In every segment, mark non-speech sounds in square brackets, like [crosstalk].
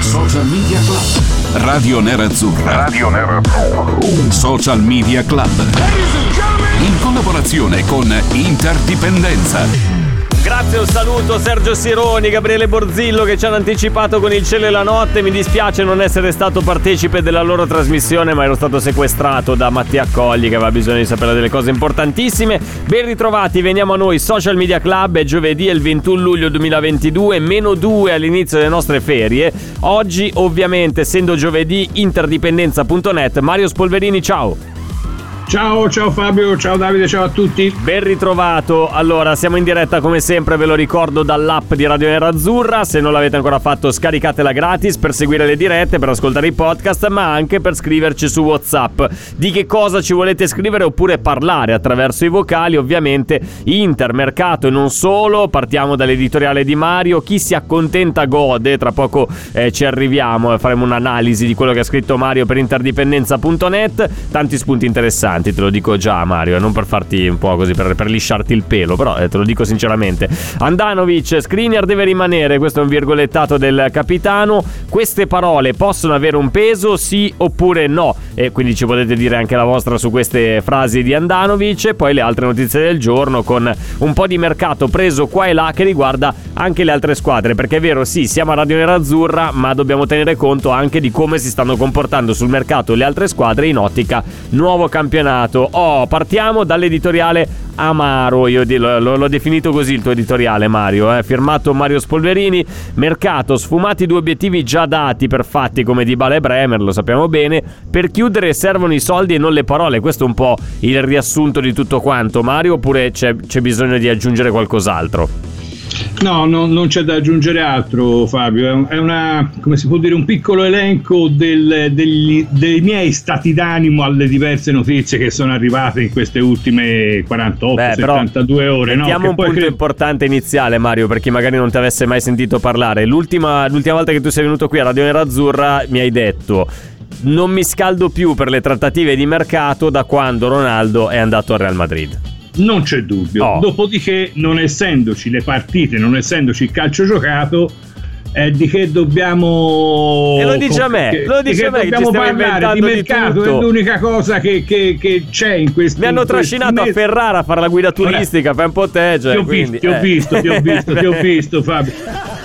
Social Media Club. Radio Nerazzurra. Radio Nerazzurra. Social Media Club. In collaborazione con Interdipendenza. Grazie, un saluto Sergio Sironi, Gabriele Borzillo che ci hanno anticipato con il cielo e la notte. Mi dispiace non essere stato partecipe della loro trasmissione, ma ero stato sequestrato da Mattia Cogli che aveva bisogno di sapere delle cose importantissime. Ben ritrovati, veniamo a noi Social Media Club, è giovedì, il 21 luglio 2022, meno 2 all'inizio delle nostre ferie. Oggi, ovviamente, essendo giovedì, interdipendenza.net. Mario Spolverini, ciao! Ciao, ciao Fabio, ciao Davide, ciao a tutti. Ben ritrovato. Allora, siamo in diretta come sempre, ve lo ricordo, dall'app di Radio Nerazzurra. Se non l'avete ancora fatto, scaricatela gratis per seguire le dirette, per ascoltare i podcast, ma anche per scriverci su WhatsApp. Di che cosa ci volete scrivere oppure parlare attraverso i vocali, ovviamente Inter, mercato e non solo. Partiamo dall'editoriale di Mario. Chi si accontenta gode. Tra poco eh, ci arriviamo e faremo un'analisi di quello che ha scritto Mario per interdipendenza.net. Tanti spunti interessanti importanti, te lo dico già Mario, non per farti un po' così, per, per lisciarti il pelo, però eh, te lo dico sinceramente. Andanovic, Skriniar deve rimanere, questo è un virgolettato del capitano. Queste parole possono avere un peso, sì oppure no? E quindi ci potete dire anche la vostra su queste frasi di Andanovic. E poi le altre notizie del giorno con un po' di mercato preso qua e là che riguarda anche le altre squadre. Perché è vero, sì, siamo a Radio Nerazzurra, ma dobbiamo tenere conto anche di come si stanno comportando sul mercato le altre squadre in ottica nuovo campionato campionato. Oh, partiamo dall'editoriale amaro. Io l'ho definito così il tuo editoriale, Mario. Eh? Firmato Mario Spolverini. Mercato, sfumati due obiettivi già dati per fatti come di Bale e Bremer, lo sappiamo bene. Per chiudere servono i soldi e non le parole. Questo è un po' il riassunto di tutto quanto, Mario. Oppure c'è, c'è bisogno di aggiungere qualcos'altro? No, no, non c'è da aggiungere altro, Fabio. È una, come si può dire, un piccolo elenco del, degli, dei miei stati d'animo alle diverse notizie che sono arrivate in queste ultime 48-72 ore. Mettiamo no? un punto credo... importante iniziale, Mario, per chi magari non ti avesse mai sentito parlare. L'ultima, l'ultima volta che tu sei venuto qui a Radio Nerazzurra mi hai detto non mi scaldo più per le trattative di mercato da quando Ronaldo è andato al Real Madrid non c'è dubbio. Oh. Dopodiché, non essendoci le partite, non essendoci il calcio giocato, eh, di che dobbiamo. E lo dice a me, lo dice a me dobbiamo parlare di mercato, di è l'unica cosa che, che, che c'è in questo Mi hanno trascinato a Ferrara a fare la guida turistica, fai un po' te. Cioè, ti, ho quindi, visto, ti ho eh. visto, ti ho visto, ti ho [laughs] visto, Fabio.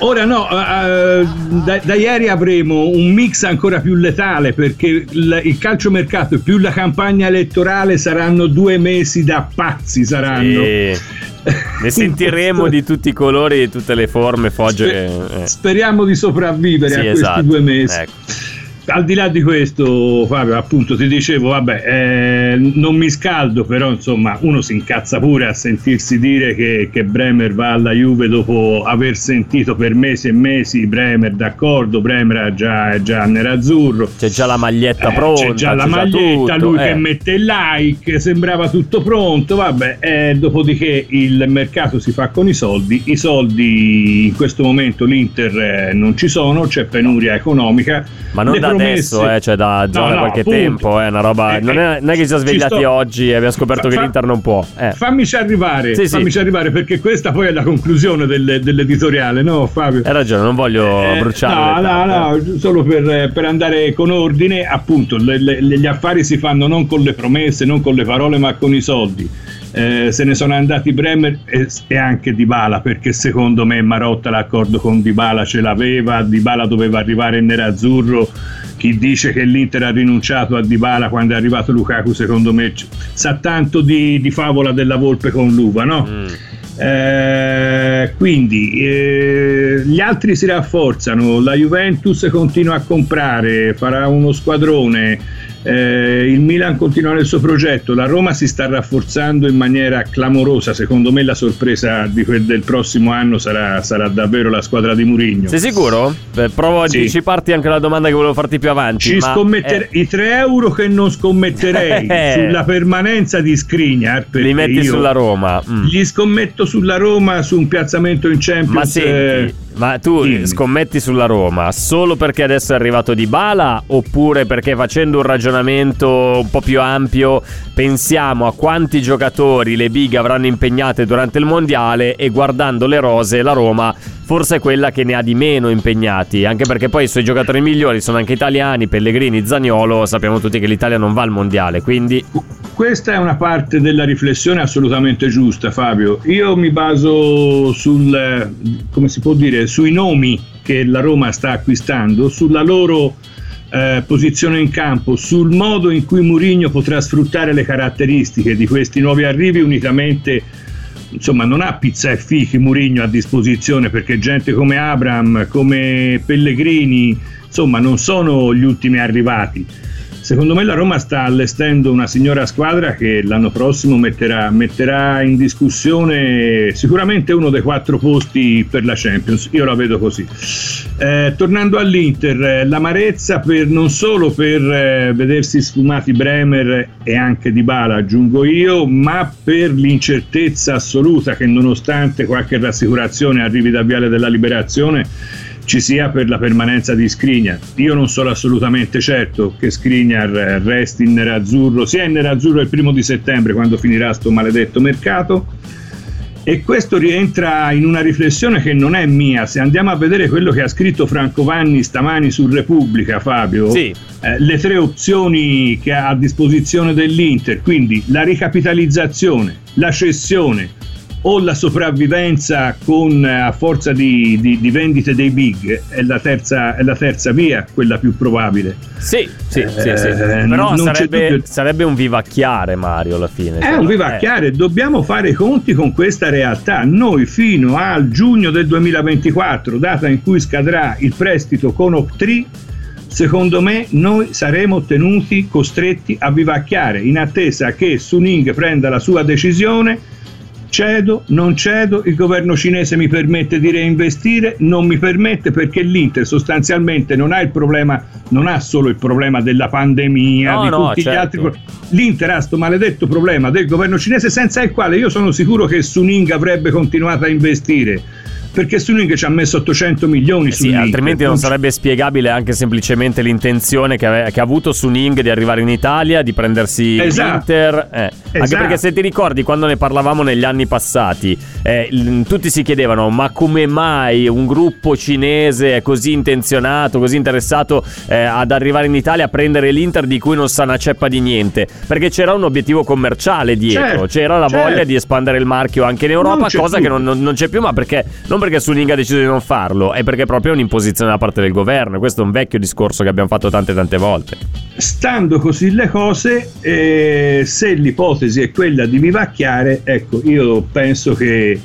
Ora no, uh, da, da, ieri avremo un mix ancora più letale perché il, il calciomercato e più la campagna elettorale saranno due mesi da pazzi, saranno. Sì. Ne sentiremo di tutti i colori e di tutte le forme, fogge. Sper- eh. Speriamo di sopravvivere sì, a questi esatto. due mesi. Ecco al di là di questo, Fabio, appunto ti dicevo, vabbè, eh, non mi scaldo, però insomma uno si incazza pure a sentirsi dire che, che, Bremer va alla Juve dopo aver sentito per mesi e mesi Bremer d'accordo, Bremer è già, è già nerazzurro. C'è già la maglietta eh, pronta. C'è già la c'è maglietta, tutto, lui eh. che mette il like, sembrava tutto pronto, vabbè, dopodiché il mercato si fa con i soldi, i soldi in questo momento l'Inter eh, non ci sono, c'è penuria economica. Ma non da adesso, eh, cioè da già no, da no, qualche appunto. tempo, è una roba. Eh, non, è, non, è, che ci siamo svegliati sto... oggi e abbiamo scoperto fa, che l'Inter non può. Eh. Fammici arrivare, sì, fammici sì. arrivare, perché questa poi è la conclusione del, dell'editoriale, no, Fabio? Hai ragione, non voglio eh, bruciare. No, no, no, solo per, per, andare con ordine, appunto, le, le, gli affari si fanno non con le promesse, non con le parole, ma con i soldi eh, se ne sono andati Bremer e, e anche Dybala perché secondo me Marotta l'accordo con Dybala ce l'aveva, Dybala doveva arrivare in nerazzurro chi dice che l'Inter ha rinunciato a Dybala quando è arrivato Lukaku secondo me sa tanto di, di favola della volpe con l'uva no? Mm. Eh, quindi eh, gli altri si rafforzano la Juventus continua a comprare farà uno squadrone eh, il Milan continua nel suo progetto, la Roma si sta rafforzando in maniera clamorosa. Secondo me la sorpresa quel del prossimo anno sarà, sarà davvero la squadra di Murigno. Sei sicuro? Beh, provo a sì. anticiparti anche la domanda che volevo farti più avanti. Scommetter- eh... I 3 euro che non scommetterei [laughs] sulla permanenza di Skriniar li metti sulla Roma. Mm. Gli scommetto sulla Roma su un piazzamento in Champions. Ma senti, eh, ma tu Dimmi. scommetti sulla Roma solo perché adesso è arrivato Di Bala oppure perché facendo un ragionamento un po' più ampio pensiamo a quanti giocatori le big avranno impegnate durante il mondiale e guardando le rose la Roma forse è quella che ne ha di meno impegnati, anche perché poi i suoi giocatori migliori sono anche italiani, Pellegrini, Zagnolo, sappiamo tutti che l'Italia non va al mondiale, quindi... Questa è una parte della riflessione assolutamente giusta, Fabio. Io mi baso sul, dire, sui nomi che la Roma sta acquistando, sulla loro eh, posizione in campo, sul modo in cui Mourinho potrà sfruttare le caratteristiche di questi nuovi arrivi unicamente insomma non ha pizza e fichi Murigno a disposizione perché gente come Abram, come Pellegrini, insomma non sono gli ultimi arrivati. Secondo me la Roma sta allestendo una signora squadra che l'anno prossimo metterà, metterà, in discussione sicuramente uno dei quattro posti per la Champions. Io la vedo così. Eh, tornando all'Inter, eh, l'amarezza per, non solo per eh, vedersi sfumati Bremer e anche Di Bala, aggiungo io, ma per l'incertezza assoluta che nonostante qualche rassicurazione arrivi da Viale della Liberazione ci sia per la permanenza di Skriniar. Io non sono assolutamente certo che Skriniar resti in nerazzurro, sia in nerazzurro il primo di settembre quando finirà sto maledetto mercato. E questo rientra in una riflessione che non è mia. Se andiamo a vedere quello che ha scritto Franco Vanni stamani su Repubblica, Fabio, sì. eh, le tre opzioni che ha a disposizione dell'Inter, quindi la ricapitalizzazione, la cessione o la sopravvivenza con, eh, a forza di, di, di, vendite dei big è la, terza, è la terza via, quella più probabile. Sì, sì, eh, sì, sì. però sarebbe, sarebbe, un vivacchiare Mario alla fine. È un vivacchiare, eh. dobbiamo fare i conti con questa realtà. Noi fino al giugno del 2024, data in cui scadrà il prestito con Optri, secondo me noi saremo tenuti costretti a vivacchiare in attesa che Suning prenda la sua decisione Cedo, non cedo, il governo cinese mi permette di reinvestire, non mi permette perché l'Inter sostanzialmente non ha il problema, non ha solo il problema della pandemia, no, di no, tutti certo. gli altri problemi. L'Inter ha questo maledetto problema del governo cinese senza il quale io sono sicuro che Suning avrebbe continuato a investire perché Suning ci ha messo 800 milioni eh sì, altrimenti non sarebbe spiegabile anche semplicemente l'intenzione che, ave- che, ha avuto Suning di arrivare in Italia, di prendersi esatto. l'Inter. Eh. Esatto. Anche perché se ti ricordi quando ne parlavamo negli anni passati, eh, tutti si chiedevano ma come mai un gruppo cinese è così intenzionato, così interessato eh, ad arrivare in Italia a prendere l'Inter di cui non sa una ceppa di niente? Perché c'era un obiettivo commerciale dietro, certo, c'era la certo. voglia di espandere il marchio anche in Europa, cosa più. che non, non, non, c'è più, ma perché non perché Suning ha deciso di non farlo, è perché è proprio un'imposizione da parte del governo. Questo è un vecchio discorso che abbiamo fatto tante tante volte. Stando così le cose, eh, se l'ipotesi è quella di vivacchiare, ecco, io penso che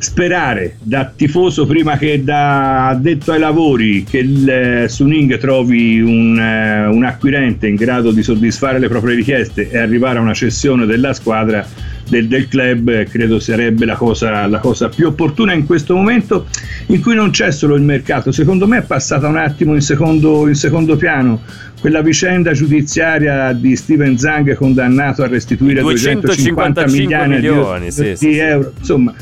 sperare da tifoso prima che da addetto ai lavori che il eh, Suning trovi un, uh, un acquirente in grado di soddisfare le proprie richieste e arrivare a una cessione della squadra del, del club credo sarebbe la cosa, la cosa, più opportuna in questo momento in cui non c'è solo il mercato, secondo me è passata un attimo in secondo, in secondo piano quella vicenda giudiziaria di Steven Zang condannato a restituire 250 milioni di, sì, di euro, insomma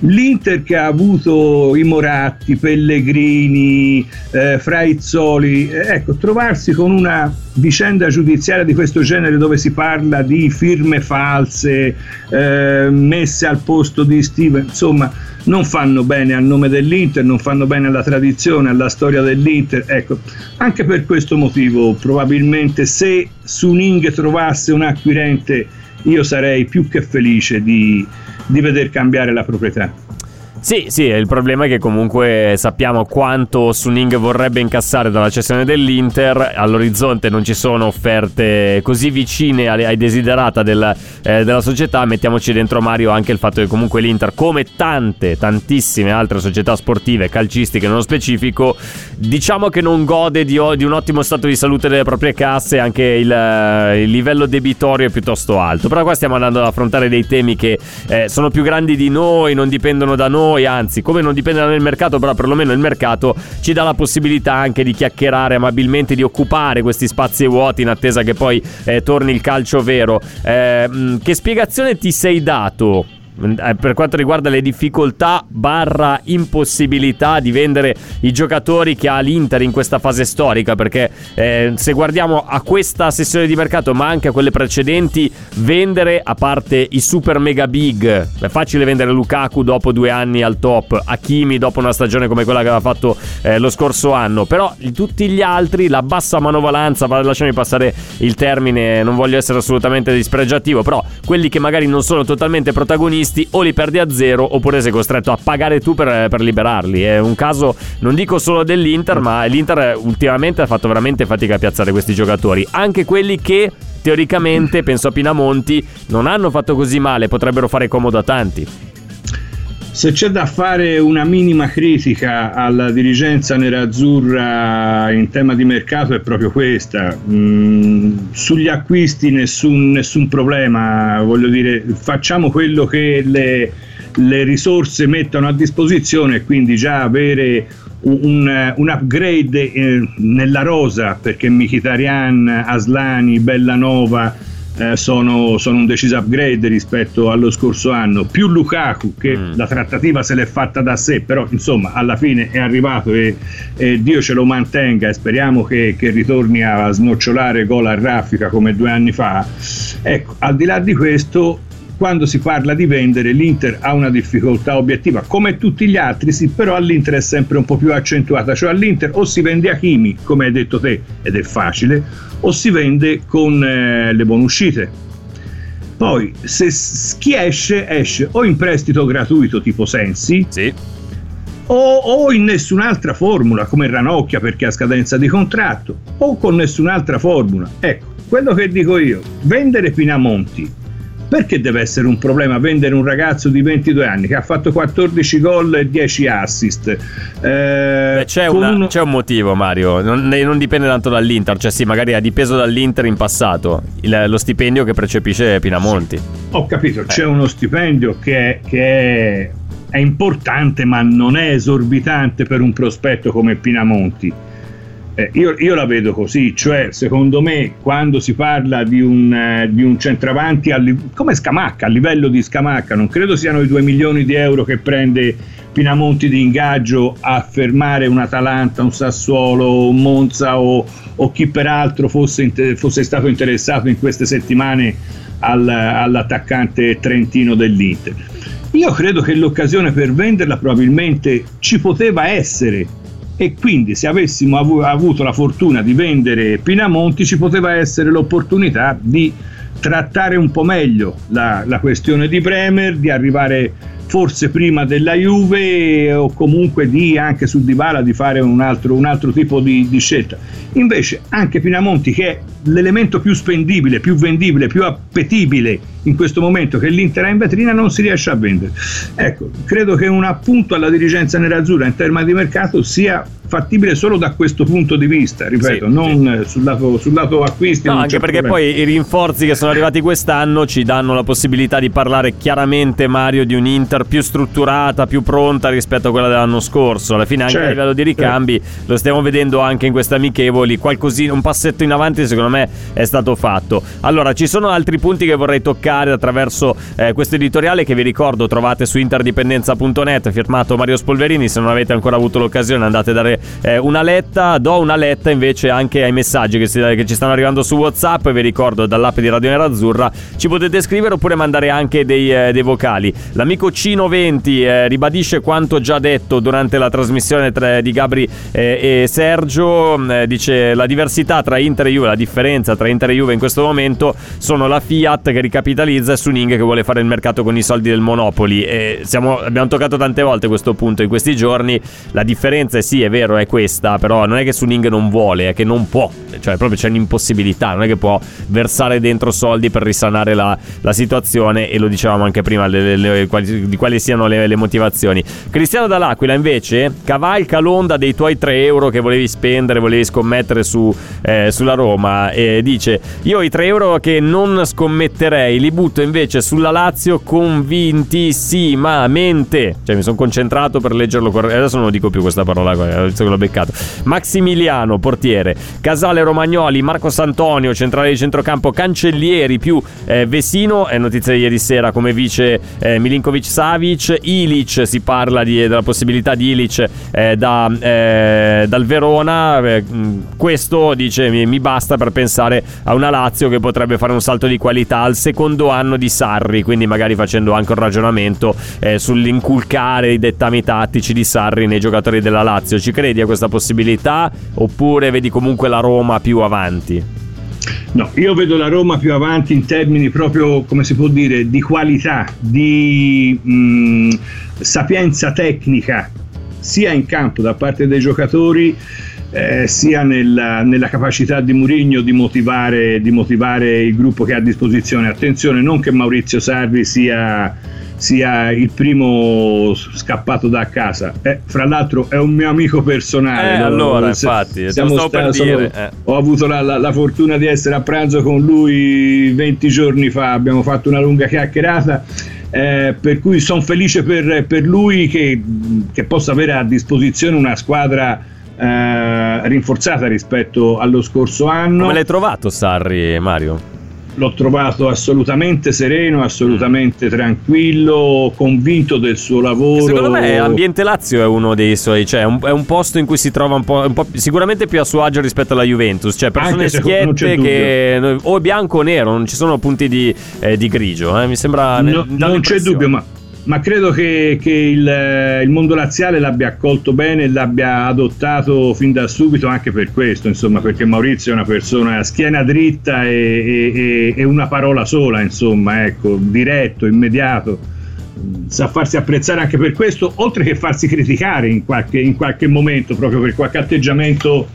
l'Inter che ha avuto i Moratti, Pellegrini, eh, Fraizzoli, eh, ecco, trovarsi con una vicenda giudiziaria di questo genere dove si parla di firme false eh, messe al posto di Steven, insomma, non fanno bene al nome dell'Inter, non fanno bene alla tradizione, alla storia dell'Inter. Ecco, anche per questo motivo, probabilmente se Suning trovasse un acquirente io sarei più che felice di, di veder cambiare la proprietà. Sì, sì, il problema è che comunque sappiamo quanto Suning vorrebbe incassare dalla cessione dell'Inter, all'orizzonte non ci sono offerte così vicine ai, desiderata del, eh, della società, mettiamoci dentro Mario anche il fatto che comunque l'Inter, come tante, tantissime altre società sportive, calcistiche nello specifico, diciamo che non gode di, di un ottimo stato di salute delle proprie casse, anche il, eh, il, livello debitorio è piuttosto alto, però qua stiamo andando ad affrontare dei temi che eh, sono più grandi di noi, non dipendono da noi, anzi, come non dipende dal mercato, però perlomeno il mercato ci dà la possibilità anche di chiacchierare amabilmente, di occupare questi spazi vuoti in attesa che poi eh, torni il calcio vero. Eh, che spiegazione ti sei dato per quanto riguarda le difficoltà barra impossibilità di vendere i giocatori che ha l'Inter in questa fase storica perché eh, se guardiamo a questa sessione di mercato ma anche a quelle precedenti vendere a parte i super mega big è facile vendere Lukaku dopo due anni al top Hakimi dopo una stagione come quella che aveva fatto eh, lo scorso anno. Però tutti gli altri la bassa manovalanza lasciami passare il termine non voglio essere assolutamente dispregiativo però quelli che magari non sono totalmente protagonisti acquisti o li perdi a zero oppure sei costretto a pagare tu per, per liberarli. È un caso, non dico solo dell'Inter, ma l'Inter ultimamente ha fatto veramente fatica a piazzare questi giocatori. Anche quelli che teoricamente, penso a Pinamonti, non hanno fatto così male, potrebbero fare comodo a tanti. Se c'è da fare una minima critica alla dirigenza nerazzurra in tema di mercato è proprio questa. Mm, sugli acquisti nessun, nessun, problema, voglio dire, facciamo quello che le, le risorse mettono a disposizione quindi già avere un, un upgrade eh, nella rosa perché Mkhitaryan, Aslani, Bellanova eh, sono, sono, un deciso upgrade rispetto allo scorso anno, più Lukaku che mm. la trattativa se l'è fatta da sé, però insomma alla fine è arrivato e, e Dio ce lo mantenga e speriamo che, che, ritorni a snocciolare gol a raffica come due anni fa. Ecco, al di là di questo quando si parla di vendere l'Inter ha una difficoltà obiettiva come tutti gli altri sì però all'Inter è sempre un po' più accentuata. Cioè all'Inter o si vende a Kimi come hai detto te ed è facile o si vende con eh, le buone uscite. Poi se chi esce esce o in prestito gratuito tipo Sensi sì. o, o in nessun'altra formula come Ranocchia perché ha scadenza di contratto o con nessun'altra formula. Ecco quello che dico io vendere Pinamonti perché deve essere un problema vendere un ragazzo di 22 anni che ha fatto 14 gol e 10 assist? Eh, Beh, c'è, una, uno... c'è, un motivo, Mario. Non, non, dipende tanto dall'Inter. Cioè, sì, magari ha dipeso dall'Inter in passato il, lo stipendio che percepisce Pinamonti. Ho capito, eh. c'è uno stipendio che, che è importante, ma non è esorbitante per un prospetto come Pinamonti eh, io, io, la vedo così, cioè secondo me quando si parla di un, eh, di un centravanti a, come Scamacca, a livello di Scamacca, non credo siano i 2 milioni di euro che prende Pinamonti di ingaggio a fermare un Atalanta, un Sassuolo, un Monza o, o chi peraltro fosse, fosse, stato interessato in queste settimane al, all'attaccante trentino dell'Inter. Io credo che l'occasione per venderla probabilmente ci poteva essere e quindi se avessimo avu- avuto la fortuna di vendere Pinamonti ci poteva essere l'opportunità di trattare un po' meglio la, la questione di Bremer, di arrivare forse prima della Juve o comunque di anche su Dybala di fare un altro, un altro tipo di, di, scelta. Invece anche Pinamonti che è l'elemento più spendibile, più vendibile, più appetibile in questo momento che l'Inter ha in vetrina non si riesce a vendere. Ecco, credo che un appunto alla dirigenza nerazzurra in termini di mercato sia fattibile solo da questo punto di vista, ripeto, sì, non sì. Sul, lato, sul, lato, acquisti. No, anche perché problema. poi i rinforzi che sono arrivati quest'anno ci danno la possibilità di parlare chiaramente, Mario, di un Inter più strutturata, più pronta rispetto a quella dell'anno scorso. Alla fine, anche certo, a livello di ricambi, certo. lo stiamo vedendo anche in queste amichevoli. Qualcosina, un passetto in avanti, secondo me, è stato fatto. Allora, ci sono altri punti che vorrei toccare attraverso eh, questo editoriale che vi ricordo trovate su interdipendenza.net, firmato Mario Spolverini. Se non avete ancora avuto l'occasione, andate a dare eh, una letta, do una letta invece anche ai messaggi che, si, che, ci stanno arrivando su WhatsApp. Vi ricordo dall'app di Radio Nerazzurra ci potete scrivere oppure mandare anche dei, eh, dei vocali. L'amico Cino20 eh, ribadisce quanto già detto durante la trasmissione tra, di Gabri eh, e Sergio. Mm, eh, dice la diversità tra Inter e Juve, la differenza tra Inter e Juve in questo momento sono la Fiat che ricapitalizza e Suning che vuole fare il mercato con i soldi del Monopoli. E siamo, abbiamo toccato tante volte questo punto in questi giorni. La differenza è sì, è vero, è questa, però non è che Suning non vuole, è che non può, cioè proprio c'è un'impossibilità, non è che può versare dentro soldi per risanare la, la situazione e lo dicevamo anche prima le, le, le, quali, di quali siano le, motivazioni. Cristiano Dall'Aquila invece cavalca l'onda dei tuoi 3 euro che volevi spendere, volevi scommettere su, eh, sulla Roma e dice io i 3 euro che non scommetterei li butto invece sulla Lazio convintissimamente. Cioè mi sono concentrato per leggerlo correttamente. Adesso non lo dico più questa parola, visto che l'ho beccato. Maximiliano, portiere. Casale Romagnoli, Marco Santonio, centrale di centrocampo, Cancellieri più eh, Vesino. È notizia di ieri sera come vice eh, Milinkovic Savic. Ilic, si parla di, della possibilità di Ilic eh, da, eh, dal Verona. Eh, questo dice mi, mi basta per pensare a una Lazio che potrebbe fare un salto di qualità al secondo anno di Sarri, quindi magari facendo anche un ragionamento eh, sull'inculcare i dettami tattici di Sarri nei giocatori della Lazio. Ci credi a questa possibilità oppure vedi comunque la Roma più avanti? No, io vedo la Roma più avanti in termini proprio, come si può dire, di qualità, di mh, mm, sapienza tecnica, sia in campo da parte dei giocatori eh, sia nella, nella, capacità di Murigno di motivare, di motivare, il gruppo che ha a disposizione. Attenzione, non che Maurizio Sarri sia, sia il primo scappato da casa. Eh, fra l'altro è un mio amico personale. Eh, allora, se, infatti, siamo sta, sono, eh. ho avuto la, la, la, fortuna di essere a pranzo con lui 20 giorni fa, abbiamo fatto una lunga chiacchierata. Eh, per cui sono felice per, per lui che, che possa avere a disposizione una squadra eh, rinforzata rispetto allo scorso anno. Come l'hai trovato Sarri, Mario? L'ho trovato assolutamente sereno, assolutamente tranquillo, convinto del suo lavoro. Secondo me Ambiente Lazio è uno dei suoi, cioè è un, è un posto in cui si trova un po', un po', sicuramente più a suo agio rispetto alla Juventus, cioè persone schiette che o bianco o nero, non ci sono punti di, eh, di grigio, eh? mi sembra... No, non c'è dubbio, ma ma credo che, che il, il, mondo laziale l'abbia accolto bene e l'abbia adottato fin da subito anche per questo, insomma, perché Maurizio è una persona a schiena dritta e, e, e una parola sola, insomma, ecco, diretto, immediato. Sa farsi apprezzare anche per questo, oltre che farsi criticare in qualche, in qualche momento, proprio per qualche atteggiamento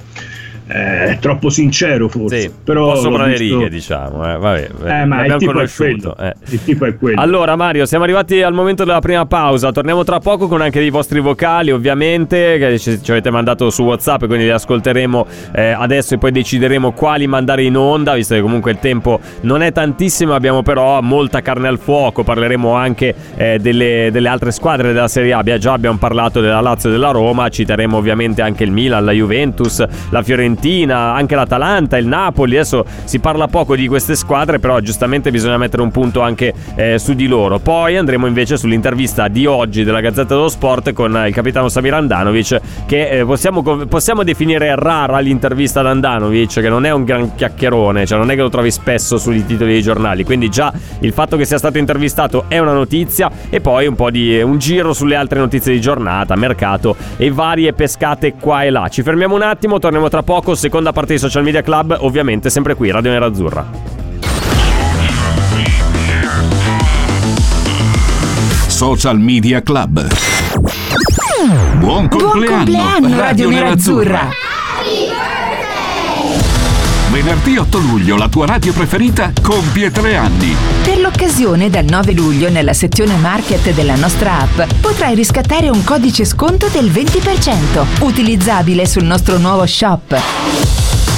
eh, troppo sincero forse. Sì, però sopra le righe, diciamo. Eh, vabbè, eh, ma il tipo, conosciuto. Eh. il tipo è quello. Allora, Mario, siamo arrivati al momento della prima pausa. Torniamo tra poco con anche dei vostri vocali, ovviamente, che ci, ci avete mandato su WhatsApp, quindi li ascolteremo eh, adesso e poi decideremo quali mandare in onda, visto che comunque il tempo non è tantissimo, abbiamo però molta carne al fuoco. Parleremo anche eh, delle, delle, altre squadre della Serie A. Già abbiamo parlato della Lazio e della Roma, citeremo ovviamente anche il Milan, la Juventus, la Fiorentina Fiorentina, anche l'Atalanta, il Napoli. Adesso si parla poco di queste squadre, però giustamente bisogna mettere un punto anche eh, su di loro. Poi andremo invece sull'intervista di oggi della Gazzetta dello Sport con il capitano Samir Andanovic, che eh, possiamo, possiamo, definire rara l'intervista ad Andanovic, che non è un gran chiacchierone, cioè non è che lo trovi spesso sui titoli dei giornali. Quindi già il fatto che sia stato intervistato è una notizia e poi un po' di un giro sulle altre notizie di giornata, mercato e varie pescate qua e là. Ci fermiamo un attimo, torniamo tra poco poco, seconda parte di Social Media Club, ovviamente sempre qui, Radio Nerazzurra. Social Media Club. Buon compleanno, Buon compleanno Radio, Radio Nerazzurra. Venerdì 8 luglio la tua radio preferita compie tre anni. Per l'occasione, dal 9 luglio nella sezione market della nostra app potrai riscattare un codice sconto del 20%, utilizzabile sul nostro nuovo shop.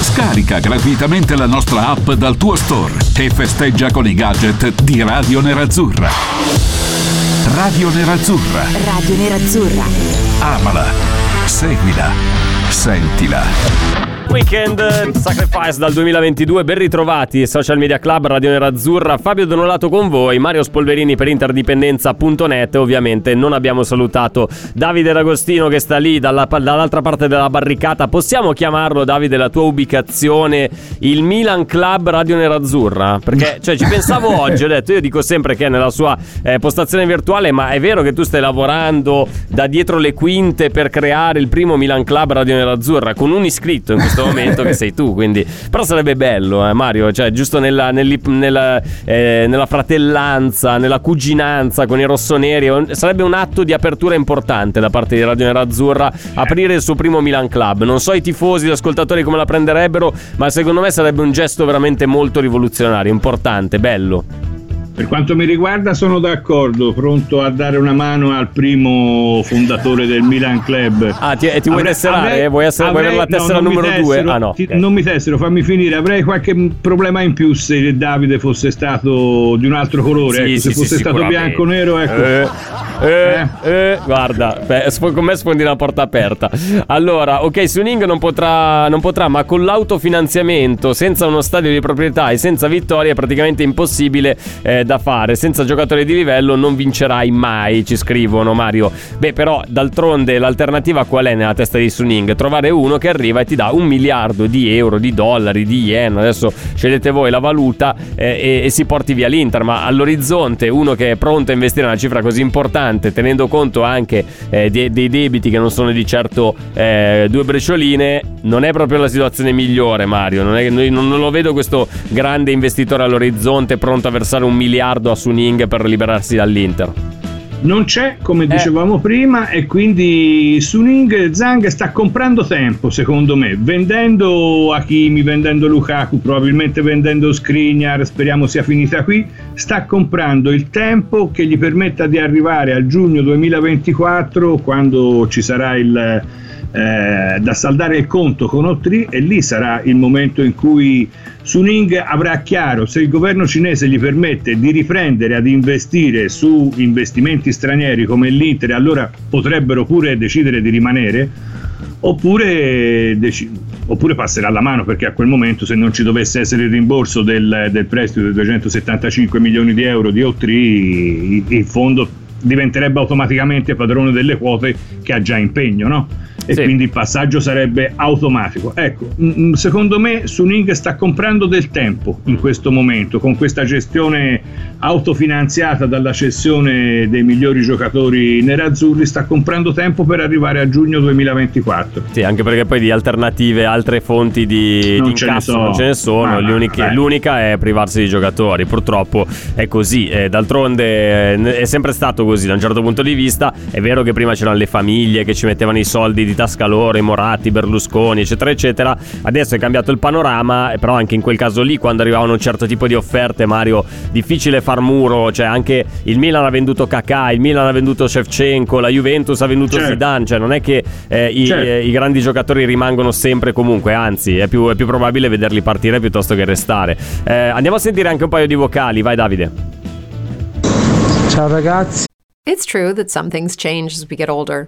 Scarica gratuitamente la nostra app dal tuo store e festeggia con i gadget di Radio Nerazzurra. Radio Nerazzurra. Radio Nerazzurra. Amala. Seguila. Sentila. Weekend Sacrifice dal 2022, ben ritrovati Social Media Club, Radio Nerazzurra, Fabio Donolato con voi, Mario Spolverini per interdipendenza.net ovviamente non abbiamo salutato Davide D'Agostino che sta lì dalla, dall'altra parte della barricata, possiamo chiamarlo Davide la tua ubicazione, il Milan Club Radio Nerazzurra? Perché cioè, ci pensavo [laughs] oggi, ho detto, io dico sempre che è nella sua eh, postazione virtuale, ma è vero che tu stai lavorando da dietro le quinte per creare il primo Milan Club Radio Nerazzurra con un iscritto in questo questo momento che sei tu. Quindi... Però sarebbe bello, eh, Mario, cioè giusto nella, nella, eh, nella fratellanza, nella cuginanza con i rossoneri, sarebbe un atto di apertura importante da parte di Radio Nerazzurra aprire il suo primo Milan Club. Non so i tifosi, gli ascoltatori come la prenderebbero, ma secondo me sarebbe un gesto veramente molto rivoluzionario, importante, bello. Per quanto mi riguarda sono d'accordo, pronto a dare una mano al primo fondatore del Milan Club. Ah, ti, ti vuoi tesserare? Avrei, vuoi, essere, avrei, vuoi avere la tessera no, numero 2? Ah no. Ti, okay. Non mi tessero, fammi finire. Avrei qualche problema in più se Davide fosse stato di un altro colore. Sì, ecco, sì, se fosse sì, stato bianco o nero, ecco. Eh, eh, eh. guarda, beh, con me sfondi una porta aperta. Allora, ok, Suning non potrà, non potrà, ma con l'autofinanziamento, senza uno stadio di proprietà e senza vittoria è praticamente impossibile da fare. Senza giocatori di livello non vincerai mai, ci scrivono Mario. Beh, però d'altronde l'alternativa qual è nella testa di Suning? Trovare uno che arriva e ti dà un miliardo di euro, di dollari, di yen. Adesso scegliete voi la valuta eh, e, e, si porti via l'Inter. Ma all'orizzonte uno che è pronto a investire una cifra così importante, tenendo conto anche eh, dei, dei, debiti che non sono di certo eh, due brecioline, non è proprio la situazione migliore, Mario. Non, è, non lo vedo questo grande investitore all'orizzonte pronto a versare un miliardo miliardo a Suning per liberarsi dall'Inter non c'è come dicevamo eh. prima e quindi Suning Zhang sta comprando tempo secondo me vendendo Hakimi vendendo Lukaku probabilmente vendendo Skriniar speriamo sia finita qui sta comprando il tempo che gli permetta di arrivare a giugno 2024 quando ci sarà il eh, da saldare il conto con O3 e lì sarà il momento in cui Suning avrà chiaro se il governo cinese gli permette di riprendere ad investire su investimenti stranieri come l'Inter, allora potrebbero pure decidere di rimanere, oppure, dec- oppure passerà la mano perché a quel momento se non ci dovesse essere il rimborso del, del prestito di 275 milioni di euro di O3, il fondo diventerebbe automaticamente padrone delle quote che ha già impegno, no? E sì. quindi il passaggio sarebbe automatico. Ecco, secondo me Suning sta comprando del tempo in questo momento con questa gestione autofinanziata dalla cessione dei migliori giocatori nerazzurri, sta comprando tempo per arrivare a giugno 2024. Sì, anche perché poi di alternative, altre fonti di, non, di ce, ne so. non ce ne sono, ah, l'unica è privarsi di giocatori, purtroppo è così, eh, d'altronde eh, è sempre stato così da un certo punto di vista, è vero che prima c'erano le famiglie che ci mettevano i soldi di di tasca loro, Moratti, Berlusconi, eccetera, eccetera. Adesso è cambiato il panorama, però anche in quel caso lì, quando arrivavano un certo tipo di offerte, Mario, difficile far muro, cioè anche il Milan ha venduto Kakà, il Milan ha venduto Shevchenko, la Juventus ha venduto certo. Zidane, cioè non è che eh, i, certo. eh, i, grandi giocatori rimangono sempre comunque, anzi è più, è più, probabile vederli partire piuttosto che restare. Eh, andiamo a sentire anche un paio di vocali, vai Davide. Ciao ragazzi. It's true that some things change as we get older.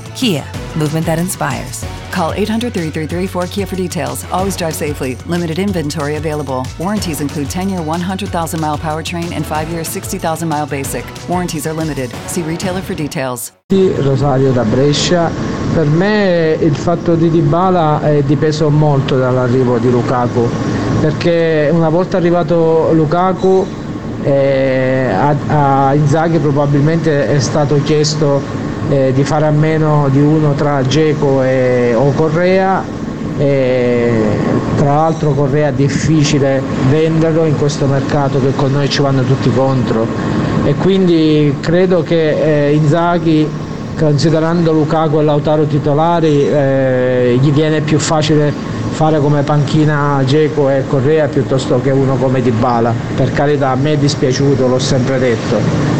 Kia, movement that inspires. Call 800 333 4KIA for details. Always drive safely. Limited inventory available. Warranties include 10 year 100,000 mile powertrain and 5 year 60,000 mile basic. Warranties are limited. See retailer for details. Rosario da Brescia. Per me il fatto di Dybala è dipeso molto dall'arrivo di Lukaku perché una volta arrivato Lukaku eh, a, a Inzaghi probabilmente è stato chiesto eh, di fare a meno di uno tra Geco e, o Correa. E, tra l'altro Correa è difficile venderlo in questo mercato che con noi ci vanno tutti contro. E quindi credo che eh, Inzaghi considerando Lukaku e Lautaro titolari eh, gli viene più facile fare come panchina Geco e Correa piuttosto che uno come Dybala. Per carità a me è dispiaciuto l'ho sempre detto.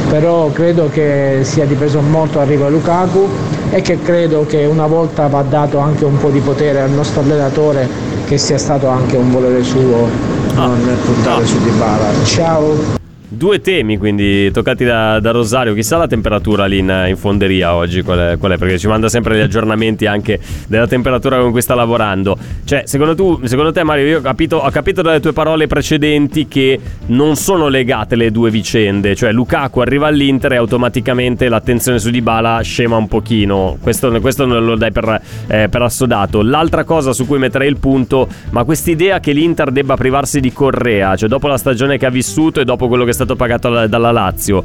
Però credo che sia dipeso molto l'arrivo di Lukaku e che credo che una volta va dato anche un po' di potere al nostro allenatore che sia stato anche un volere suo non puntare su Dybala. Ciao Due temi quindi toccati da, da, Rosario. Chissà la temperatura lì in, in fonderia oggi qual è, qual è, Perché ci manda sempre gli aggiornamenti anche della temperatura con cui sta lavorando. Cioè, secondo, tu, secondo te, Mario, io ho capito, ho capito, dalle tue parole precedenti che non sono legate le due vicende. Cioè, Lukaku arriva all'Inter e automaticamente l'attenzione su Dybala scema un pochino. Questo, questo non lo dai per, eh, per assodato. L'altra cosa su cui metterei il punto, ma quest'idea che l'Inter debba privarsi di Correa, cioè dopo la stagione che ha vissuto e dopo quello che sta stato pagato dalla Lazio.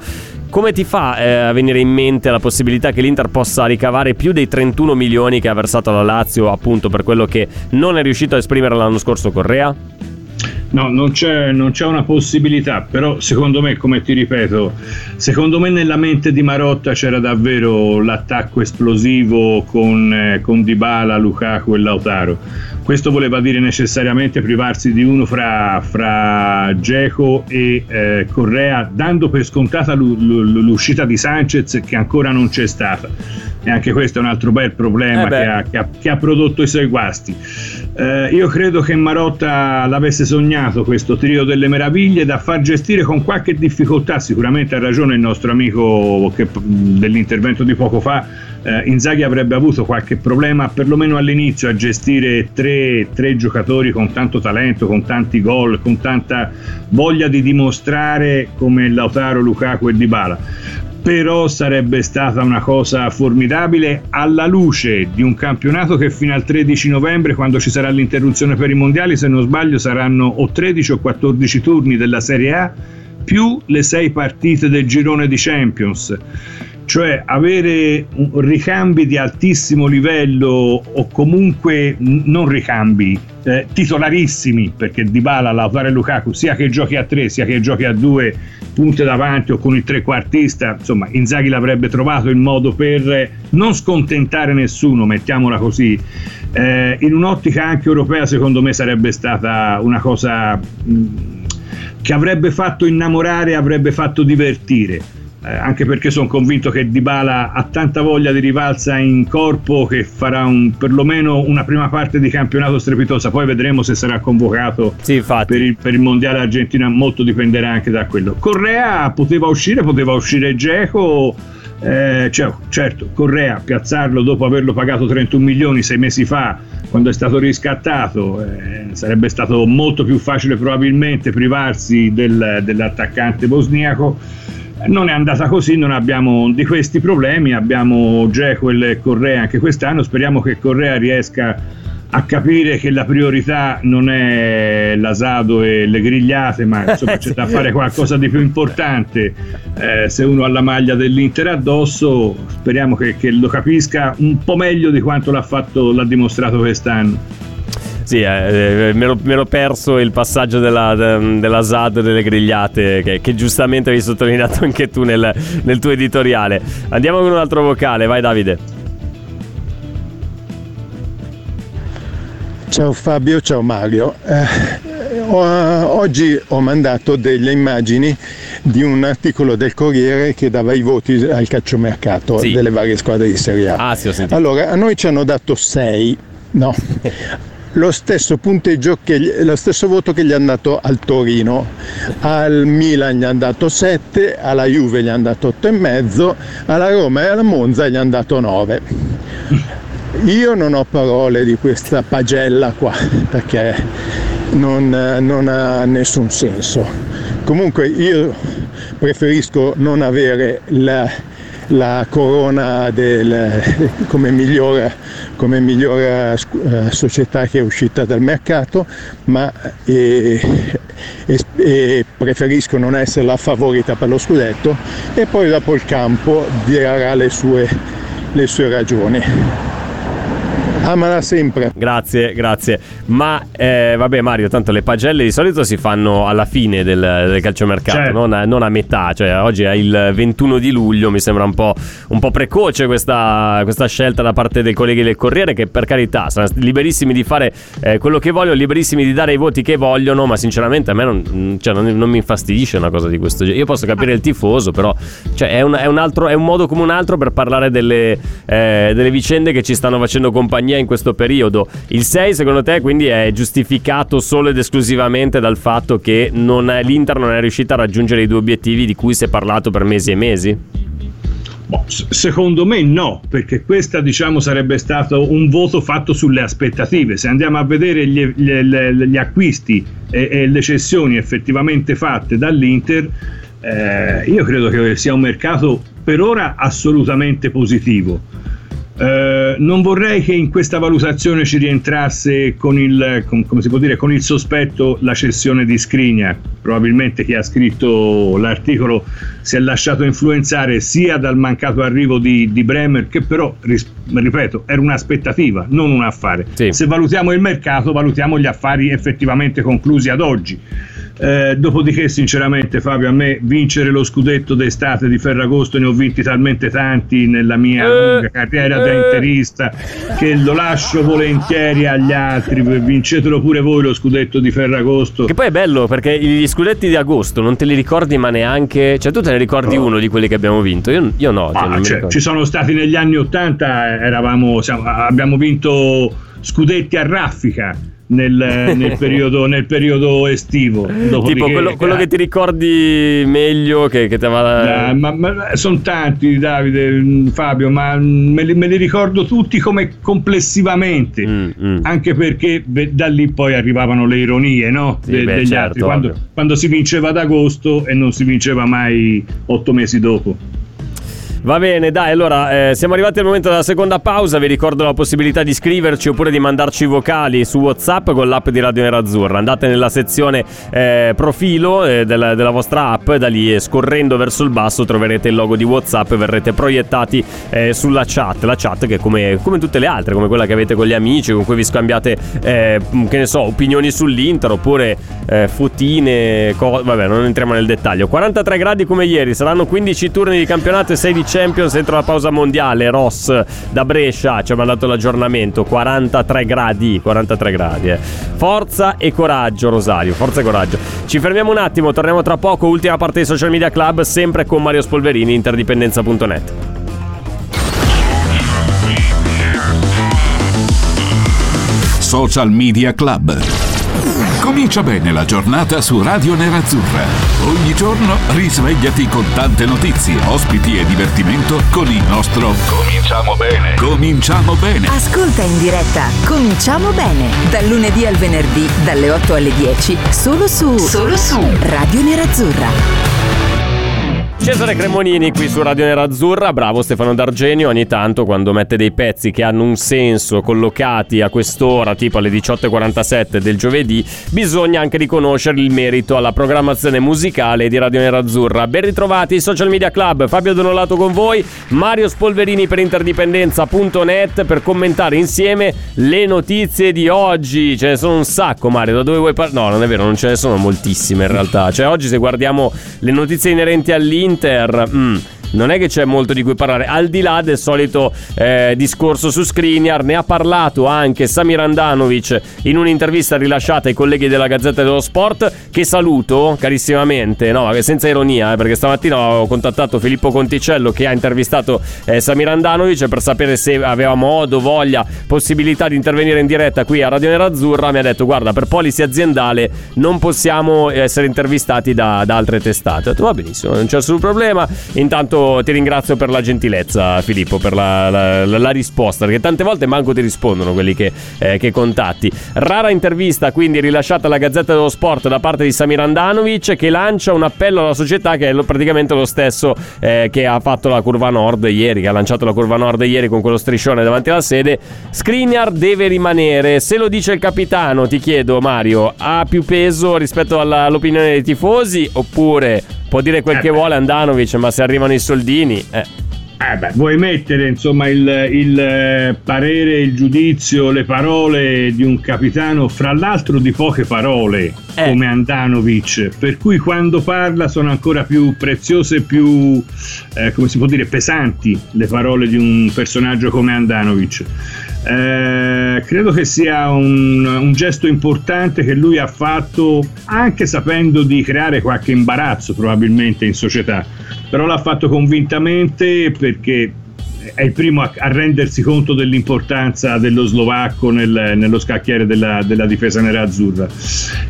Come ti fa eh, a venire in mente la possibilità che l'Inter possa ricavare più dei 31 milioni che ha versato la Lazio appunto per quello che non è riuscito a esprimere l'anno scorso Correa? No, non c'è, non c'è, una possibilità, però secondo me, come ti ripeto, secondo me nella mente di Marotta c'era davvero l'attacco esplosivo con, eh, con Dybala, Lukaku e Lautaro. Questo voleva dire necessariamente privarsi di uno fra, fra Geco e eh, Correa, dando per scontata l'uscita di Sanchez che ancora non c'è stata. E anche questo è un altro bel problema eh che, ha, che, ha, che, ha, prodotto i suoi guasti. Eh, io credo che Marotta l'avesse sognato questo trio delle meraviglie da far gestire con qualche difficoltà. Sicuramente ha ragione il nostro amico che, dell'intervento di poco fa eh, Inzaghi avrebbe avuto qualche problema perlomeno all'inizio a gestire tre, tre giocatori con tanto talento, con tanti gol, con tanta voglia di dimostrare come Lautaro, Lukaku e Dybala però sarebbe stata una cosa formidabile alla luce di un campionato che fino al 13 novembre, quando ci sarà l'interruzione per i mondiali, se non sbaglio saranno o 13 o 14 turni della Serie A più le 6 partite del girone di Champions cioè avere ricambi di altissimo livello o comunque non ricambi eh, titolarissimi perché Dybala, Lautaro e Lukaku sia che giochi a tre sia che giochi a due punte davanti o con il trequartista insomma Inzaghi l'avrebbe trovato il modo per non scontentare nessuno mettiamola così. Eh, in un'ottica anche europea secondo me sarebbe stata una cosa mh, che avrebbe fatto innamorare avrebbe fatto divertire eh, anche perché sono convinto che Dybala ha tanta voglia di rivalsa in corpo che farà un, perlomeno una prima parte di campionato strepitosa, poi vedremo se sarà convocato sì, per, il, per, il, mondiale argentino, molto dipenderà anche da quello. Correa poteva uscire, poteva uscire Geco. Eh, cioè, certo, Correa piazzarlo dopo averlo pagato 31 milioni sei mesi fa quando è stato riscattato eh, sarebbe stato molto più facile probabilmente privarsi del, dell'attaccante bosniaco non è andata così, non abbiamo di questi problemi, abbiamo Jekyll e Correa anche quest'anno, speriamo che Correa riesca a capire che la priorità non è l'asado e le grigliate, ma insomma c'è da [laughs] fare qualcosa di più importante. Eh, se uno ha la maglia dell'Inter addosso, speriamo che, che lo capisca un po' meglio di quanto l'ha fatto, l'ha dimostrato quest'anno. Sì, eh, me, l'ho, me, l'ho, perso il passaggio della, de, della SAD delle grigliate che, che, giustamente avevi sottolineato anche tu nel, nel tuo editoriale. Andiamo con un altro vocale, vai Davide. Ciao Fabio, ciao Mario. Eh, ho, oggi ho mandato delle immagini di un articolo del Corriere che dava i voti al calciomercato sì. delle varie squadre di Serie A. Ah, sì. Allora, a noi ci hanno dato 6, no? [laughs] lo stesso punteggio che lo stesso voto che gli hanno dato al Torino. Al Milan gli hanno dato 7 alla Juve gli hanno dato 8,5 alla Roma e alla Monza gli hanno dato 9 io non ho parole di questa pagella qua perché non, non ha nessun senso. Comunque io preferisco non avere la la corona del, come, migliore, come migliore eh, società che è uscita dal mercato, ma e, e, e preferisco non essere la favorita per lo scudetto e poi dopo il campo dirà le sue, le sue ragioni. Amala sempre. Grazie, grazie. Ma eh, vabbè Mario, tanto le pagelle di solito si fanno alla fine del, del calciomercato, certo. non, a, non, a, metà. Cioè oggi è il 21 di luglio, mi sembra un po', un po precoce questa, questa, scelta da parte dei colleghi del Corriere che per carità sono liberissimi di fare eh, quello che vogliono, liberissimi di dare i voti che vogliono, ma sinceramente a me non, cioè, non, non mi infastidisce una cosa di questo genere. Io posso capire il tifoso, però cioè, è, un, è, un altro, è, un, modo come un altro per parlare delle, eh, delle vicende che ci stanno facendo compagnia in questo periodo. Il 6 secondo te quindi è giustificato solo ed esclusivamente dal fatto che non è, l'Inter non è riuscita a raggiungere i due obiettivi di cui si è parlato per mesi e mesi? Boh, secondo me no, perché questo diciamo, sarebbe stato un voto fatto sulle aspettative. Se andiamo a vedere gli, gli, gli acquisti e, e, le cessioni effettivamente fatte dall'Inter, eh, io credo che sia un mercato per ora assolutamente positivo. Eh, non vorrei che in questa valutazione ci rientrasse con il, con, come si può dire, con il sospetto la cessione di Skriniar. Probabilmente chi ha scritto l'articolo si è lasciato influenzare sia dal mancato arrivo di, di Bremer, che però, ris, ripeto, era un'aspettativa, non un affare. Sì. Se valutiamo il mercato, valutiamo gli affari effettivamente conclusi ad oggi. Eh, dopodiché, sinceramente, Fabio, a me vincere lo scudetto d'estate di Ferragosto ne ho vinti talmente tanti nella mia eh, lunga carriera da interista che lo lascio volentieri agli altri. Vincetelo pure voi lo scudetto di Ferragosto. Che poi è bello perché gli scudetti di agosto non te li ricordi, ma neanche. Cioè, tu te ne ricordi oh. uno di quelli che abbiamo vinto? Io, io no. Cioè, cioè, ci sono stati negli anni Ottanta, eravamo, siamo, abbiamo vinto scudetti a raffica nel, [laughs] nel, periodo, nel periodo, estivo. Tipo quello, quello, che ti ricordi meglio che, che te va... Eh, ma, ma sono tanti, Davide, mm, Fabio, ma me li, me li ricordo tutti come complessivamente, mm, mm. anche perché da lì poi arrivavano le ironie no? sì, De, beh, degli certo, altri, quando, quando si vinceva ad agosto e non si vinceva mai otto mesi dopo. Va bene, dai, allora eh, siamo arrivati al momento della seconda pausa. Vi ricordo la possibilità di scriverci oppure di mandarci vocali su WhatsApp con l'app di Radio Nerazzurra. Andate nella sezione eh, profilo eh, della, della, vostra app, da lì eh, scorrendo verso il basso troverete il logo di WhatsApp e verrete proiettati eh, sulla chat. La chat che come, come, tutte le altre, come quella che avete con gli amici, con cui vi scambiate, eh, che ne so, opinioni sull'Inter oppure fotine, co- vabbè, non entriamo nel dettaglio. 43 gradi come ieri, saranno 15 turni di campionato e 16 Champions entro la pausa mondiale. Ross da Brescia ci ha mandato l'aggiornamento: 43 gradi. 43 gradi. Eh. Forza e coraggio, Rosario. Forza e coraggio. Ci fermiamo un attimo, torniamo tra poco. Ultima parte dei social media club, sempre con Mario Spolverini, interdipendenza.net. Social Media Club. Comincia bene la giornata su Radio Nerazzurra. Ogni giorno risvegliati con tante notizie, ospiti e divertimento con il nostro Cominciamo bene. Cominciamo bene. Ascolta in diretta Cominciamo bene dal lunedì al venerdì dalle 8 alle 10 solo su Solo su Radio Nerazzurra. Cesare Cremonini qui su Radio Nerazzurra, bravo Stefano D'Argenio, ogni tanto quando mette dei pezzi che hanno un senso collocati a quest'ora, tipo alle 18.47 del giovedì, bisogna anche riconoscere il merito alla programmazione musicale di Radio Nerazzurra. Ben ritrovati, Social Media Club, Fabio Donolato con voi, Mario Spolverini per interdipendenza.net per commentare insieme le notizie di oggi. Ce ne sono un sacco Mario, da dove vuoi parlare? No, non è vero, non ce ne sono moltissime in realtà. Cioè oggi se guardiamo le notizie inerenti all'Inter, Inter. Mm non è che c'è molto di cui parlare, al di là del solito eh, discorso su Skriniar, ne ha parlato anche Samir Andanovic in un'intervista rilasciata ai colleghi della Gazzetta dello Sport, che saluto carissimamente, no, senza ironia, eh, perché stamattina ho contattato Filippo Conticello che ha intervistato eh, Samir Andanovic per sapere se aveva modo, voglia, possibilità di intervenire in diretta qui a Radio Nerazzurra, mi ha detto guarda, per policy aziendale non possiamo essere intervistati da, da altre testate. Ho detto va benissimo, non c'è nessun problema, intanto ti ringrazio per la gentilezza, Filippo, per la, la, la risposta, perché tante volte manco ti rispondono quelli che, eh, che, contatti. Rara intervista quindi rilasciata alla Gazzetta dello Sport da parte di Samir Andanovic che lancia un appello alla società che è praticamente lo stesso eh, che ha fatto la curva nord ieri, che ha lanciato la curva nord ieri con quello striscione davanti alla sede. Skriniar deve rimanere, se lo dice il capitano, ti chiedo Mario, ha più peso rispetto alla, all'opinione dei tifosi oppure Può dire quel eh che beh. vuole Andanovic, ma se arrivano i soldini, eh. Eh beh, vuoi mettere insomma il, il, eh, parere, il giudizio, le parole di un capitano, fra l'altro di poche parole, eh. come Andanovic, per cui quando parla sono ancora più preziose, più, eh, come si può dire, pesanti le parole di un personaggio come Andanovic. Eh, credo che sia un, un, gesto importante che lui ha fatto anche sapendo di creare qualche imbarazzo probabilmente in società, però l'ha fatto convintamente perché è il primo a, a rendersi conto dell'importanza dello slovacco nel, nello scacchiere della, della difesa nerazzurra.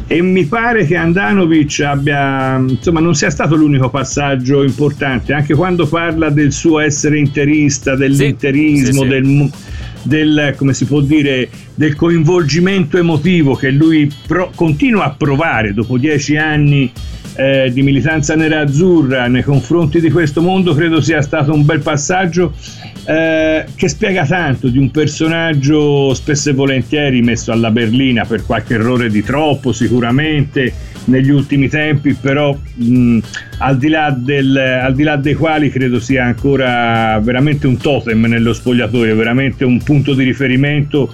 E mi pare che Andanovic abbia insomma non sia stato l'unico passaggio importante. Anche quando parla del suo essere interista dell'interismo sì, sì, sì. del del, come si può dire, del coinvolgimento emotivo che lui pro- continua a provare dopo dieci anni eh, di militanza nera-azzurra nei confronti di questo mondo, credo sia stato un bel passaggio eh, che spiega tanto di un personaggio spesso e volentieri messo alla berlina per qualche errore di troppo sicuramente negli ultimi tempi, però mh, al, di del, al, di là dei quali credo sia ancora veramente un totem nello spogliatoio, veramente un punto di riferimento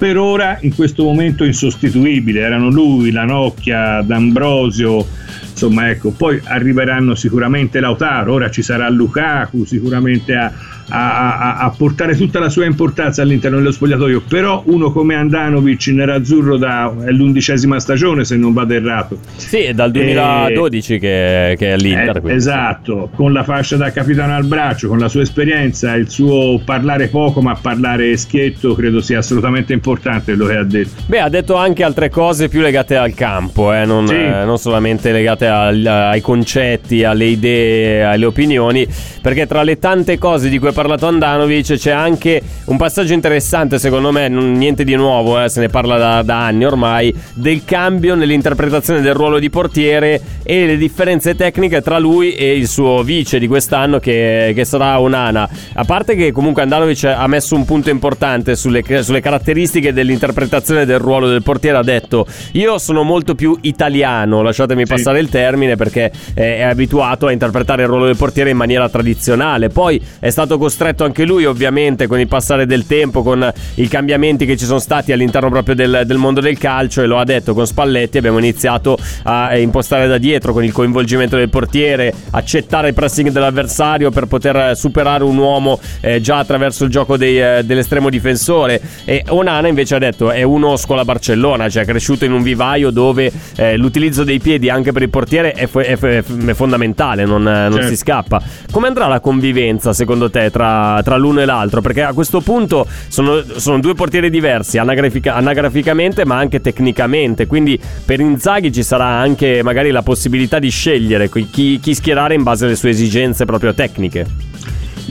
per ora in questo momento insostituibile. Erano lui, la Nocchia, D'Ambrosio, insomma ecco, poi arriveranno sicuramente Lautaro, ora ci sarà Lukaku, sicuramente a a, a, a, portare tutta la sua importanza all'interno dello spogliatoio. Però uno come Andanovic nerazzurro da è l'undicesima stagione, se non vado errato. Sì, è dal 2012 e, che, che, è all'Inter. Eh, esatto, con la fascia da capitano al braccio, con la sua esperienza, il suo parlare poco ma parlare schietto, credo sia assolutamente importante quello che ha detto. Beh, ha detto anche altre cose più legate al campo, eh, non, sì. eh, non, solamente legate al, ai concetti, alle idee, alle opinioni, perché tra le tante cose di cui ha parlato Andanovic, c'è anche un passaggio interessante, secondo me, non, niente di nuovo, eh, se ne parla da, da, anni ormai, del cambio nell'interpretazione del ruolo di portiere e le differenze tecniche tra lui e il suo vice di quest'anno che, che sarà Onana. A parte che comunque Andanovic ha messo un punto importante sulle, sulle caratteristiche dell'interpretazione del ruolo del portiere, ha detto io sono molto più italiano, lasciatemi sì. passare il termine perché è, è abituato a interpretare il ruolo del portiere in maniera tradizionale. Poi è stato costretto costretto anche lui ovviamente con il passare del tempo, con i cambiamenti che ci sono stati all'interno proprio del, del mondo del calcio e lo ha detto con Spalletti abbiamo iniziato a impostare da dietro con il coinvolgimento del portiere, accettare il pressing dell'avversario per poter superare un uomo eh, già attraverso il gioco dei, eh, dell'estremo difensore e Onana invece ha detto è uno scuola Barcellona, cioè è cresciuto in un vivaio dove eh, l'utilizzo dei piedi anche per il portiere è, è, è, è fondamentale, non, non certo. si scappa. Come andrà la convivenza secondo te tra tra, l'uno e l'altro, perché a questo punto sono, sono due portieri diversi, anagrafica, anagraficamente ma anche tecnicamente, quindi per Inzaghi ci sarà anche magari la possibilità di scegliere chi, chi schierare in base alle sue esigenze proprio tecniche.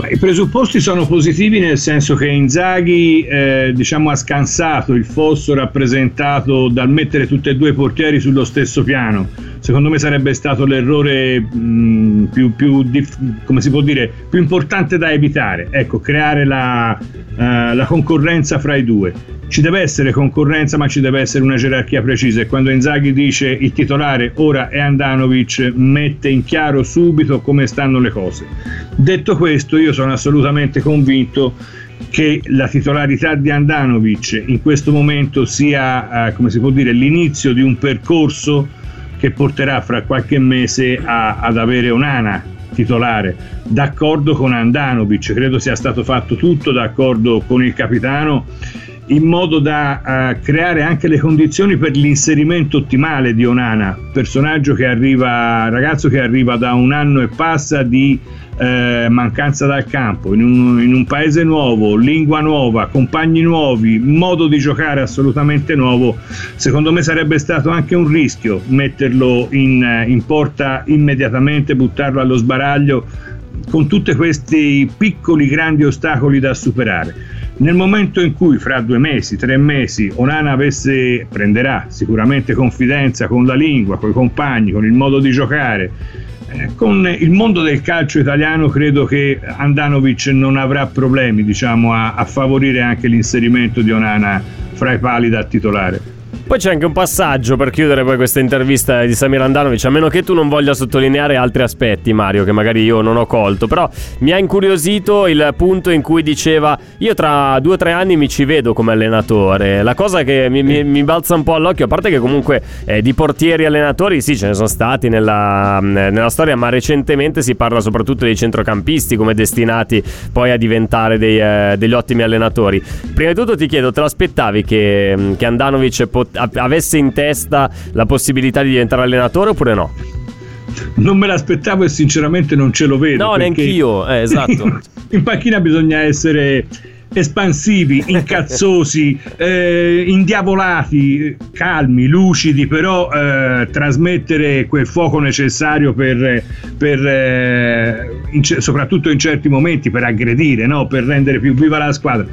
I presupposti sono positivi nel senso che Inzaghi eh, diciamo, ha scansato il fosso rappresentato dal mettere tutti e due i portieri sullo stesso piano. Secondo me sarebbe stato l'errore mh, più, più, può dire, più importante da evitare, ecco, creare la, uh, la concorrenza fra i due ci deve essere concorrenza, ma ci deve essere una gerarchia precisa. E quando Inzaghi dice il titolare ora è Andanovic, mette in chiaro subito come stanno le cose. Detto questo, io sono assolutamente convinto che la titolarità di Andanovic in questo momento sia, eh, come si può dire, l'inizio di un percorso che porterà fra qualche mese a, ad avere un'ana titolare. D'accordo con Andanovic, credo sia stato fatto tutto d'accordo con il capitano in modo da uh, creare anche le condizioni per l'inserimento ottimale di Onana, personaggio che arriva, ragazzo che arriva da un anno e passa di eh, mancanza dal campo, in un, in un, paese nuovo, lingua nuova, compagni nuovi, modo di giocare assolutamente nuovo, secondo me sarebbe stato anche un rischio metterlo in, in porta immediatamente, buttarlo allo sbaraglio con tutti questi piccoli grandi ostacoli da superare. Nel momento in cui fra due mesi, tre mesi, Onana avesse, prenderà sicuramente confidenza con la lingua, con i compagni, con il modo di giocare, eh, con il mondo del calcio italiano credo che Andanovic non avrà problemi diciamo, a, a favorire anche l'inserimento di Onana fra i pali da titolare. Poi c'è anche un passaggio per chiudere poi questa intervista di Samir Andanovic, a meno che tu non voglia sottolineare altri aspetti, Mario, che magari io non ho colto, però mi ha incuriosito il punto in cui diceva io tra due o tre anni mi ci vedo come allenatore. La cosa che mi, mi, mi balza un po' all'occhio, a parte che comunque eh, di portieri allenatori sì ce ne sono stati nella, nella, storia, ma recentemente si parla soprattutto dei centrocampisti come destinati poi a diventare dei, eh, degli ottimi allenatori. Prima di tutto ti chiedo, te l'aspettavi che, che Andanovic pot- avesse in testa la possibilità di diventare allenatore oppure no? Non me l'aspettavo e sinceramente non ce lo vedo. No, neanche io, eh, esatto. [laughs] in panchina bisogna essere espansivi, [laughs] incazzosi, eh, indiavolati, calmi, lucidi, però eh, trasmettere quel fuoco necessario per, per eh, in, soprattutto in certi momenti per aggredire, no? per rendere più viva la squadra.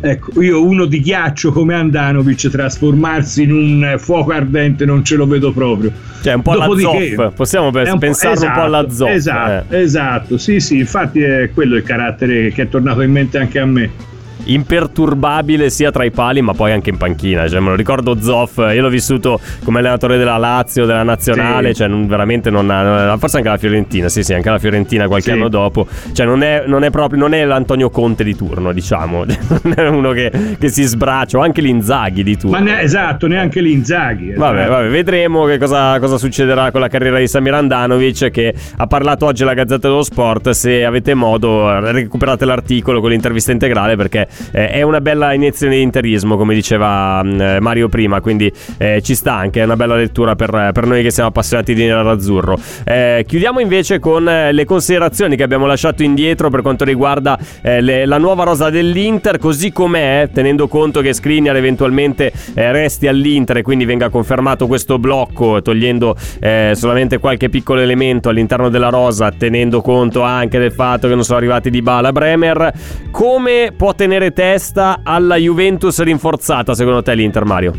Ecco, io uno di ghiaccio come Andanovic trasformarsi in un fuoco ardente non ce lo vedo proprio. Cioè un po' Dopodiché, la zoff, possiamo pensare esatto, un po' alla zoff. Esatto, eh. esatto, sì sì, infatti è quello il carattere che è tornato in mente anche a me imperturbabile sia tra i pali ma poi anche in panchina. Cioè, me lo ricordo Zoff, io l'ho vissuto come allenatore della Lazio, della nazionale, sì. cioè non, veramente non ha, forse anche la Fiorentina, sì sì, anche la Fiorentina qualche sì. anno dopo. Cioè non è, non è, proprio, non è l'Antonio Conte di turno, diciamo, [laughs] non è uno che, che si sbraccia, o anche l'Inzaghi di turno. Ne, esatto, neanche l'Inzaghi. Esatto. Vabbè, vabbè, vedremo che cosa, cosa, succederà con la carriera di Samir Andanovic che ha parlato oggi alla Gazzetta dello Sport, se avete modo recuperate l'articolo con l'intervista integrale perché eh, è una bella iniezione di interismo, come diceva mm, eh, Mario prima, quindi eh, ci sta anche, è una bella lettura per, per noi che siamo appassionati di nerazzurro. Eh, chiudiamo invece con eh, le considerazioni che abbiamo lasciato indietro per quanto riguarda le, la nuova rosa dell'Inter, così com'è, tenendo conto che Skriniar eventualmente resti all'Inter e quindi venga confermato questo blocco, togliendo solamente qualche piccolo elemento all'interno della rosa, tenendo conto anche del fatto che non sono arrivati di Bala Bremer, come può tenere tenere testa alla Juventus rinforzata secondo te l'Inter Mario?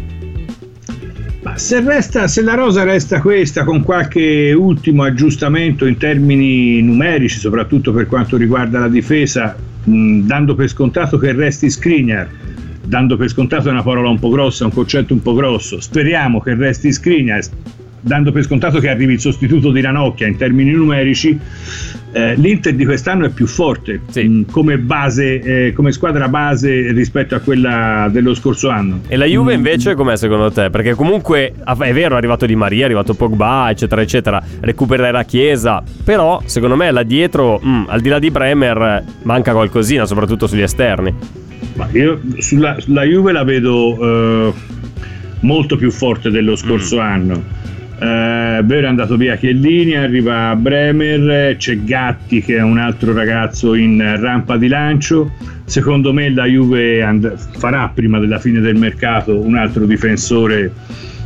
Ma se, resta, se la rosa resta questa con qualche ultimo aggiustamento in termini numerici, soprattutto per quanto riguarda la difesa, mh, dando per scontato che resti Skriniar, dando per scontato è una parola un po' grossa, un concetto un po' grosso, speriamo che resti Skriniar, dando per scontato che arrivi il sostituto di Ranocchia in termini numerici, eh, l'Inter di quest'anno è più forte sì. mh, mm, come, base, eh, come squadra base rispetto a quella dello scorso anno. E la Juve mm. invece com'è secondo te? Perché comunque è vero, è arrivato Di Maria, è arrivato Pogba, eccetera, eccetera, recupererà Chiesa, però secondo me là dietro, mh, mm, al di là di Bremer, manca qualcosina, soprattutto sugli esterni. Ma io sulla, sulla Juve la vedo eh, molto più forte dello scorso mm. anno eh, vero è andato via Chiellini, arriva Bremer, c'è Gatti che è un altro ragazzo in rampa di lancio. Secondo me la Juve and- farà prima della fine del mercato un altro difensore,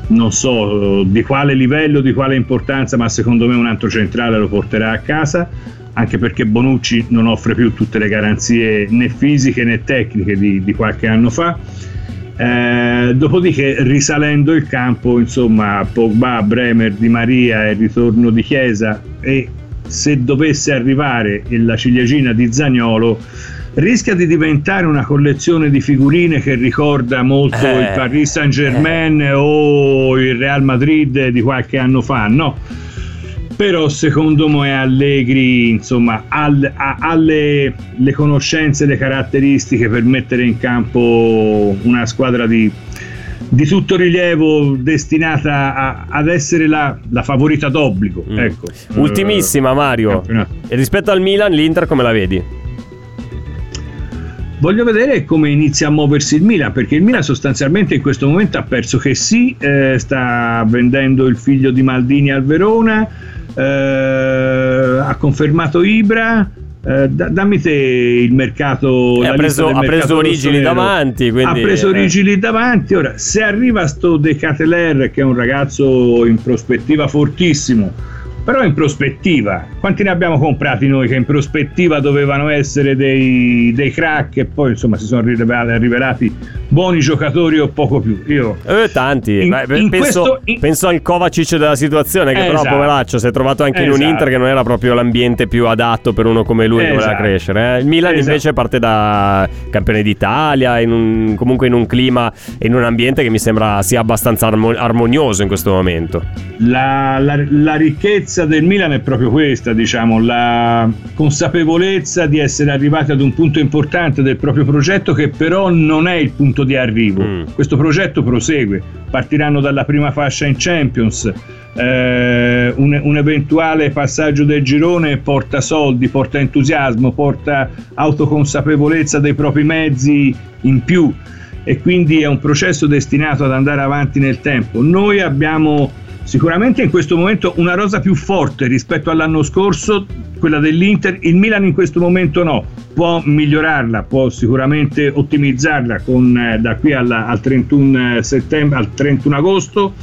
non so di quale livello, di quale importanza, ma secondo me un altro centrale lo porterà a casa, anche perché Bonucci non offre più tutte le garanzie né fisiche né tecniche di, di qualche anno fa eh, dopodiché risalendo il campo, insomma, Pogba, Bremer, Di Maria e il ritorno di Chiesa e se dovesse arrivare la ciliegina di Zagnolo rischia di diventare una collezione di figurine che ricorda molto eh, il Paris Saint Germain eh. o il Real Madrid di qualche anno fa, no? Però secondo me Allegri insomma ha, ha, le, le conoscenze, le caratteristiche per mettere in campo una squadra di, di tutto rilievo destinata a, ad essere la, la favorita d'obbligo. Mm. Ecco. Ultimissima Mario, e rispetto al Milan l'Inter come la vedi? Voglio vedere come inizia a muoversi il Milan, perché il Milan sostanzialmente in questo momento ha perso che sì, eh, sta vendendo il figlio di Maldini al Verona, ha confermato Ibra. Eh, dammi te il mercato. Ha preso, ha preso Origini davanti. Quindi, ha preso eh. Origini davanti. Ora, se arriva sto De Cateler, che è un ragazzo in prospettiva fortissimo, però in prospettiva. Quanti ne abbiamo comprati noi che in prospettiva dovevano essere dei, dei crack e poi insomma si sono rivelati buoni giocatori o poco più? Io eh, tanti, in, Beh, in penso, questo, in... penso, al Kovacic della situazione che eh, però esatto. poveraccio si è trovato anche esatto. in un esatto. Inter che non era proprio l'ambiente più adatto per uno come lui che esatto. voleva crescere. Eh? Il Milan esatto. invece parte da campione d'Italia, in un, comunque in un clima e in un ambiente che mi sembra sia abbastanza armonioso in questo momento. La, la, la ricchezza bellezza del Milan è proprio questa, diciamo, la consapevolezza di essere arrivati ad un punto importante del proprio progetto che però non è il punto di arrivo. Mm. Questo progetto prosegue, partiranno dalla prima fascia in Champions, eh, un, un, eventuale passaggio del girone porta soldi, porta entusiasmo, porta autoconsapevolezza dei propri mezzi in più e quindi è un processo destinato ad andare avanti nel tempo. Noi abbiamo Sicuramente in questo momento una rosa più forte rispetto all'anno scorso, quella dell'Inter, il Milan in questo momento no, può migliorarla, può sicuramente ottimizzarla con, eh, da qui alla, al 31 settembre, al 31 agosto.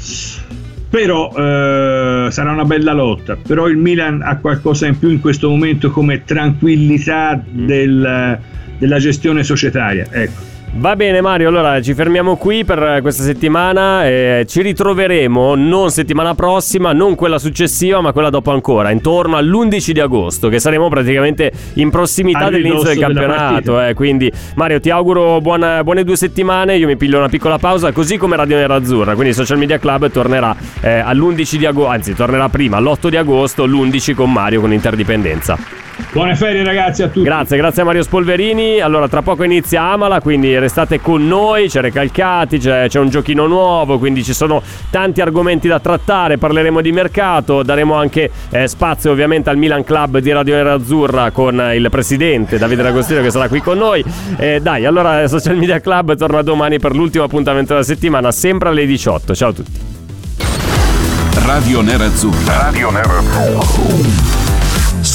Però eh, sarà una bella lotta. Però il Milan ha qualcosa in più in questo momento come tranquillità del, della gestione societaria ecco Va bene Mario, allora ci fermiamo qui per questa settimana, eh, ci ritroveremo non settimana prossima, non quella successiva, ma quella dopo ancora, intorno all'11 di agosto, che saremo praticamente in prossimità dell'inizio del campionato. Eh, quindi Mario ti auguro buona, buone due settimane, io mi piglio una piccola pausa, così come Radio Nerazzurra, quindi Social Media Club tornerà eh, all'11 di agosto, anzi tornerà prima, all'8 di agosto, l'11 con Mario con Interdipendenza. Buone ferie ragazzi a tutti. Grazie, grazie a Mario Spolverini. Allora, tra poco inizia Amala, quindi restate con noi, c'è Recalcati, c'è, c'è un giochino nuovo, quindi ci sono tanti argomenti da trattare, parleremo di mercato, daremo anche eh, spazio ovviamente al Milan Club di Radio Nerazzurra con il presidente Davide D'Agostino che sarà qui con noi. Eh, dai, allora Social Media Club torna domani per l'ultimo appuntamento della settimana, sempre alle 18. Ciao a tutti. Radio Nerazzurra. Radio Nerazzurra.